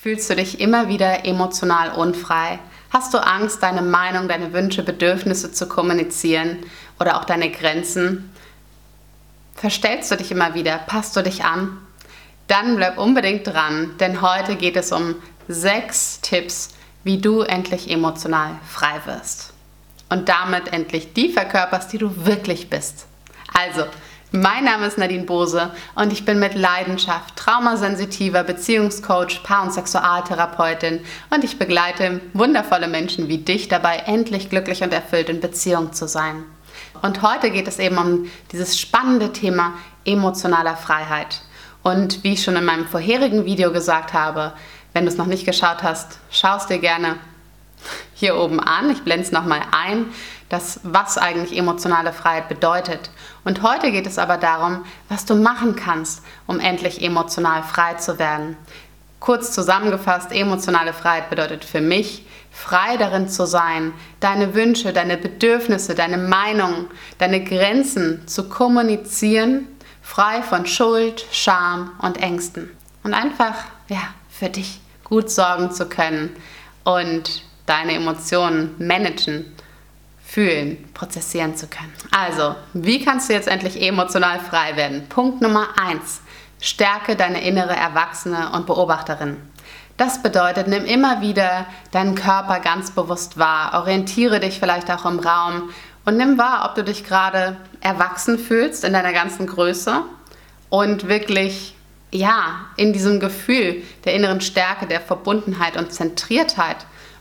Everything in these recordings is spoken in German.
Fühlst du dich immer wieder emotional unfrei? Hast du Angst, deine Meinung, deine Wünsche, Bedürfnisse zu kommunizieren oder auch deine Grenzen? Verstellst du dich immer wieder? Passt du dich an? Dann bleib unbedingt dran, denn heute geht es um sechs Tipps, wie du endlich emotional frei wirst. Und damit endlich die verkörperst, die du wirklich bist. Also, mein Name ist Nadine Bose und ich bin mit Leidenschaft traumasensitiver Beziehungscoach, Paar- und Sexualtherapeutin und ich begleite wundervolle Menschen wie dich dabei, endlich glücklich und erfüllt in Beziehung zu sein. Und heute geht es eben um dieses spannende Thema emotionaler Freiheit. Und wie ich schon in meinem vorherigen Video gesagt habe, wenn du es noch nicht geschaut hast, schau es dir gerne hier oben an. Ich blende es nochmal ein, das, was eigentlich emotionale Freiheit bedeutet. Und heute geht es aber darum, was du machen kannst, um endlich emotional frei zu werden. Kurz zusammengefasst, emotionale Freiheit bedeutet für mich, frei darin zu sein, deine Wünsche, deine Bedürfnisse, deine Meinungen, deine Grenzen zu kommunizieren, frei von Schuld, Scham und Ängsten. Und einfach, ja, für dich gut sorgen zu können und deine Emotionen managen, fühlen, prozessieren zu können. Also, wie kannst du jetzt endlich emotional frei werden? Punkt Nummer eins: Stärke deine innere Erwachsene und Beobachterin. Das bedeutet, nimm immer wieder deinen Körper ganz bewusst wahr, orientiere dich vielleicht auch im Raum und nimm wahr, ob du dich gerade erwachsen fühlst in deiner ganzen Größe und wirklich ja, in diesem Gefühl der inneren Stärke, der Verbundenheit und Zentriertheit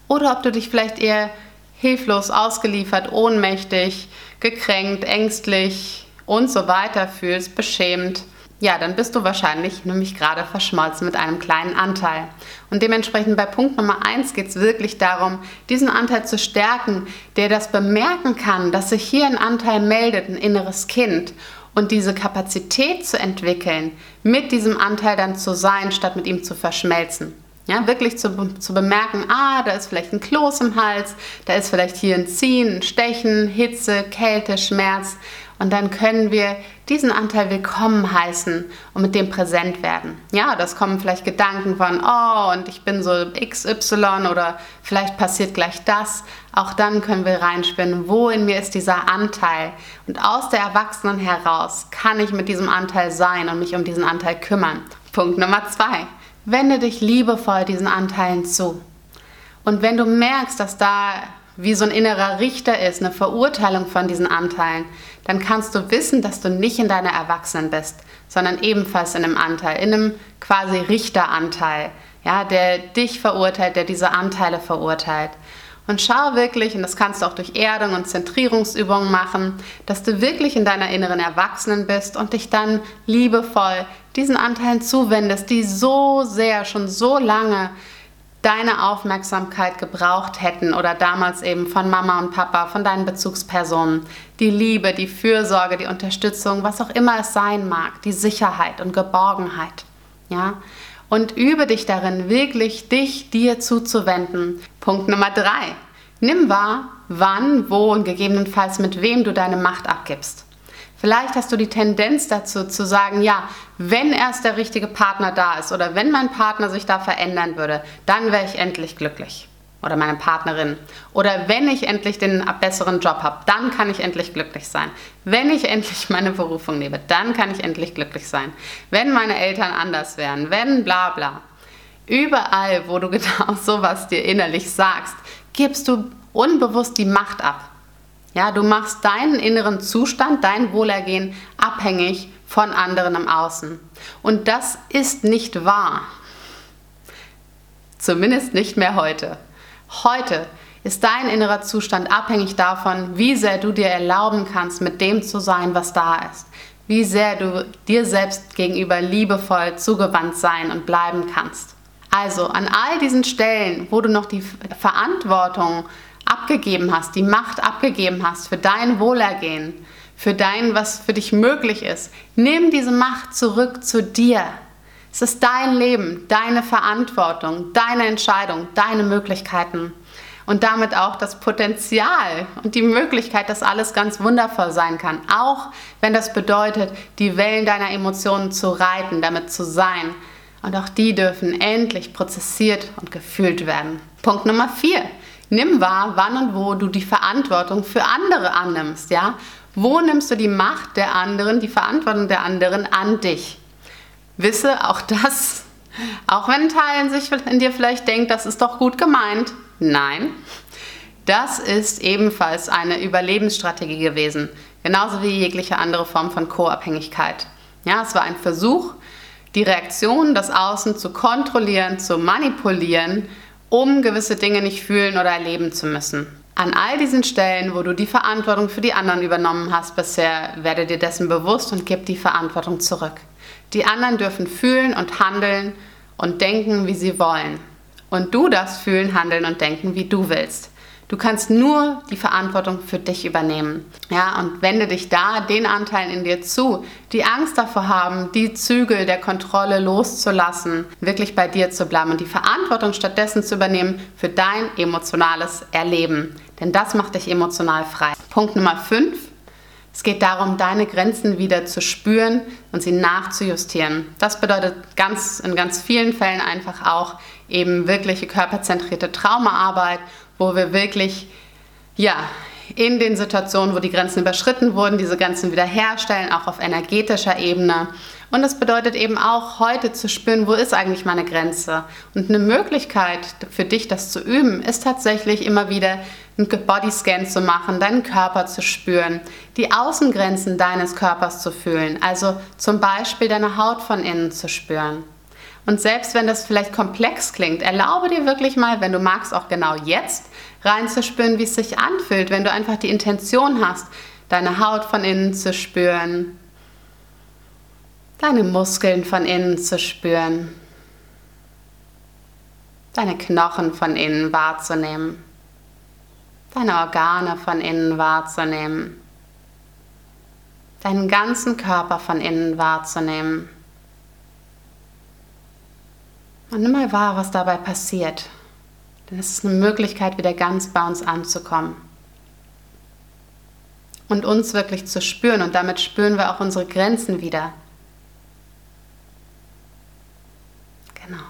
oder ob du dich vielleicht eher hilflos, ausgeliefert, ohnmächtig, gekränkt, ängstlich und so weiter fühlst, beschämt, ja, dann bist du wahrscheinlich nämlich gerade verschmolzen mit einem kleinen Anteil. Und dementsprechend bei Punkt Nummer 1 geht es wirklich darum, diesen Anteil zu stärken, der das bemerken kann, dass sich hier ein Anteil meldet, ein inneres Kind. Und diese Kapazität zu entwickeln, mit diesem Anteil dann zu sein, statt mit ihm zu verschmelzen. Ja, wirklich zu, zu bemerken, ah, da ist vielleicht ein Kloß im Hals, da ist vielleicht hier ein Ziehen, ein Stechen, Hitze, Kälte, Schmerz. Und dann können wir diesen Anteil willkommen heißen und mit dem präsent werden. Ja, das kommen vielleicht Gedanken von, oh, und ich bin so XY oder vielleicht passiert gleich das. Auch dann können wir reinspinnen, wo in mir ist dieser Anteil. Und aus der Erwachsenen heraus kann ich mit diesem Anteil sein und mich um diesen Anteil kümmern. Punkt Nummer zwei. Wende dich liebevoll diesen Anteilen zu. Und wenn du merkst, dass da wie so ein innerer Richter ist, eine Verurteilung von diesen Anteilen, dann kannst du wissen, dass du nicht in deiner Erwachsenen bist, sondern ebenfalls in einem Anteil, in einem quasi Richteranteil, ja, der dich verurteilt, der diese Anteile verurteilt. Und schau wirklich, und das kannst du auch durch Erdung und Zentrierungsübungen machen, dass du wirklich in deiner inneren Erwachsenen bist und dich dann liebevoll diesen Anteilen zuwendest, die so sehr, schon so lange deine Aufmerksamkeit gebraucht hätten oder damals eben von Mama und Papa, von deinen Bezugspersonen. Die Liebe, die Fürsorge, die Unterstützung, was auch immer es sein mag, die Sicherheit und Geborgenheit. Ja? Und übe dich darin, wirklich dich dir zuzuwenden. Punkt Nummer drei. Nimm wahr, wann, wo und gegebenenfalls mit wem du deine Macht abgibst. Vielleicht hast du die Tendenz dazu zu sagen, ja, wenn erst der richtige Partner da ist oder wenn mein Partner sich da verändern würde, dann wäre ich endlich glücklich oder meine Partnerin. Oder wenn ich endlich den besseren Job habe, dann kann ich endlich glücklich sein. Wenn ich endlich meine Berufung lebe, dann kann ich endlich glücklich sein. Wenn meine Eltern anders wären, wenn bla bla. Überall, wo du genau sowas dir innerlich sagst, gibst du unbewusst die Macht ab. Ja, du machst deinen inneren Zustand, dein Wohlergehen abhängig von anderen im Außen. Und das ist nicht wahr. Zumindest nicht mehr heute. Heute ist dein innerer Zustand abhängig davon, wie sehr du dir erlauben kannst, mit dem zu sein, was da ist. Wie sehr du dir selbst gegenüber liebevoll zugewandt sein und bleiben kannst. Also an all diesen Stellen, wo du noch die Verantwortung abgegeben hast, die Macht abgegeben hast für dein Wohlergehen, für dein, was für dich möglich ist, nimm diese Macht zurück zu dir. Es ist dein Leben, deine Verantwortung, deine Entscheidung, deine Möglichkeiten und damit auch das Potenzial und die Möglichkeit, dass alles ganz wundervoll sein kann. Auch wenn das bedeutet, die Wellen deiner Emotionen zu reiten, damit zu sein Und auch die dürfen endlich prozessiert und gefühlt werden. Punkt Nummer vier. Nimm wahr, wann und wo du die Verantwortung für andere annimmst, ja? Wo nimmst du die Macht der anderen, die Verantwortung der anderen an dich? Wisse auch das, auch wenn ein Teil in, sich, in dir vielleicht denkt, das ist doch gut gemeint. Nein, das ist ebenfalls eine Überlebensstrategie gewesen, genauso wie jegliche andere Form von Co-Abhängigkeit. Ja, es war ein Versuch, die Reaktion des Außen zu kontrollieren, zu manipulieren, um gewisse Dinge nicht fühlen oder erleben zu müssen. An all diesen Stellen, wo du die Verantwortung für die anderen übernommen hast bisher, werde dir dessen bewusst und gib die Verantwortung zurück. Die anderen dürfen fühlen und handeln und denken, wie sie wollen. Und du darfst fühlen, handeln und denken, wie du willst. Du kannst nur die Verantwortung für dich übernehmen. Ja, und wende dich da den Anteilen in dir zu, die Angst davor haben, die Zügel der Kontrolle loszulassen, wirklich bei dir zu bleiben und die Verantwortung stattdessen zu übernehmen für dein emotionales Erleben. Denn das macht dich emotional frei. Punkt Nummer 5. Es geht darum, deine Grenzen wieder zu spüren und sie nachzujustieren. Das bedeutet ganz, in ganz vielen Fällen einfach auch eben wirkliche körperzentrierte Traumaarbeit wo wir wirklich, ja, in den Situationen, wo die Grenzen überschritten wurden, diese Grenzen wiederherstellen, auch auf energetischer Ebene. Und das bedeutet eben auch heute zu spüren, wo ist eigentlich meine Grenze. Und eine Möglichkeit für dich, das zu üben, ist tatsächlich immer wieder einen Bodyscan zu machen, deinen Körper zu spüren, die Außengrenzen deines Körpers zu fühlen, also zum Beispiel deine Haut von innen zu spüren. Und selbst wenn das vielleicht komplex klingt, erlaube dir wirklich mal, wenn du magst, auch genau jetzt reinzuspüren, wie es sich anfühlt, wenn du einfach die Intention hast, deine Haut von innen zu spüren, deine Muskeln von innen zu spüren, deine Knochen von innen wahrzunehmen, deine Organe von innen wahrzunehmen, deinen ganzen Körper von innen wahrzunehmen. Und nimm mal wahr, was dabei passiert. Denn es ist eine Möglichkeit, wieder ganz bei uns anzukommen. Und uns wirklich zu spüren. Und damit spüren wir auch unsere Grenzen wieder. Genau.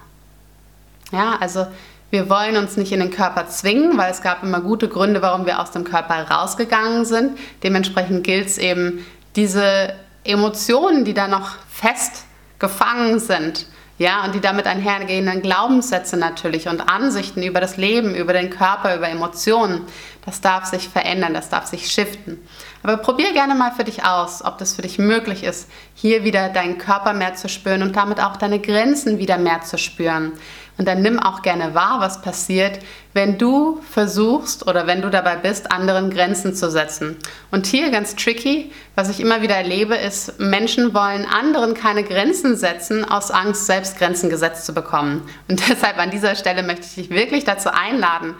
Ja, also wir wollen uns nicht in den Körper zwingen, weil es gab immer gute Gründe, warum wir aus dem Körper rausgegangen sind. Dementsprechend gilt es eben, diese Emotionen, die da noch fest gefangen sind, ja, und die damit einhergehenden Glaubenssätze natürlich und Ansichten über das Leben, über den Körper, über Emotionen, das darf sich verändern, das darf sich shiften. Aber probier gerne mal für dich aus, ob das für dich möglich ist, hier wieder deinen Körper mehr zu spüren und damit auch deine Grenzen wieder mehr zu spüren. Und dann nimm auch gerne wahr, was passiert, wenn du versuchst oder wenn du dabei bist, anderen Grenzen zu setzen. Und hier ganz tricky, was ich immer wieder erlebe, ist, Menschen wollen anderen keine Grenzen setzen, aus Angst, selbst Grenzen gesetzt zu bekommen. Und deshalb an dieser Stelle möchte ich dich wirklich dazu einladen,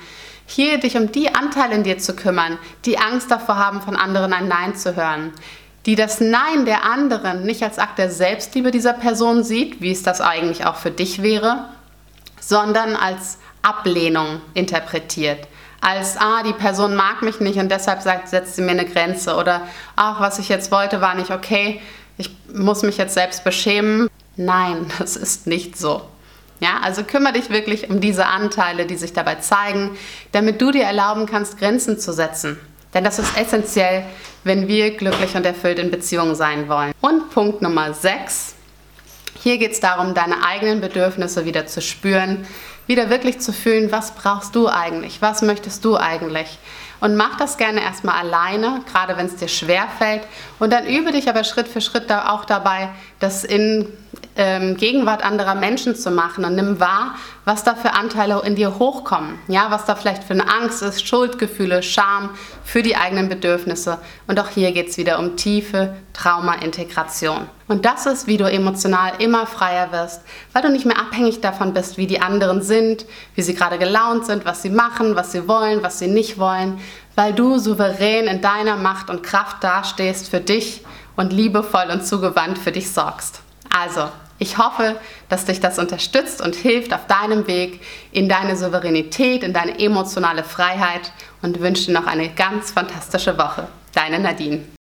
hier dich um die Anteile in dir zu kümmern, die Angst davor haben, von anderen ein Nein zu hören die das Nein der anderen nicht als Akt der Selbstliebe dieser Person sieht, wie es das eigentlich auch für dich wäre, sondern als Ablehnung interpretiert. Als, ah, die Person mag mich nicht und deshalb sagt, setzt sie mir eine Grenze. Oder, ach, was ich jetzt wollte, war nicht okay, ich muss mich jetzt selbst beschämen. Nein, das ist nicht so. Ja, also kümmere dich wirklich um diese Anteile, die sich dabei zeigen, damit du dir erlauben kannst, Grenzen zu setzen. Denn das ist essentiell, wenn wir glücklich und erfüllt in Beziehungen sein wollen. Und Punkt Nummer 6 hier geht es darum, deine eigenen Bedürfnisse wieder zu spüren, wieder wirklich zu fühlen, was brauchst du eigentlich, was möchtest du eigentlich. Und mach das gerne erstmal alleine, gerade wenn es dir schwer fällt. Und dann übe dich aber Schritt für Schritt auch dabei, das in ähm, Gegenwart anderer Menschen zu machen und nimm wahr, was da für Anteile in dir hochkommen. Ja, was da vielleicht für eine Angst ist, Schuldgefühle, Scham für die eigenen Bedürfnisse. Und auch hier geht es wieder um tiefe Trauma-Integration. Und das ist, wie du emotional immer freier wirst, weil du nicht mehr abhängig davon bist, wie die anderen sind, wie sie gerade gelaunt sind, was sie machen, was sie wollen, was sie nicht wollen, weil du souverän in deiner Macht und Kraft dastehst für dich und liebevoll und zugewandt für dich sorgst. Also, ich hoffe, dass dich das unterstützt und hilft auf deinem Weg in deine Souveränität, in deine emotionale Freiheit und wünsche dir noch eine ganz fantastische Woche. Deine Nadine.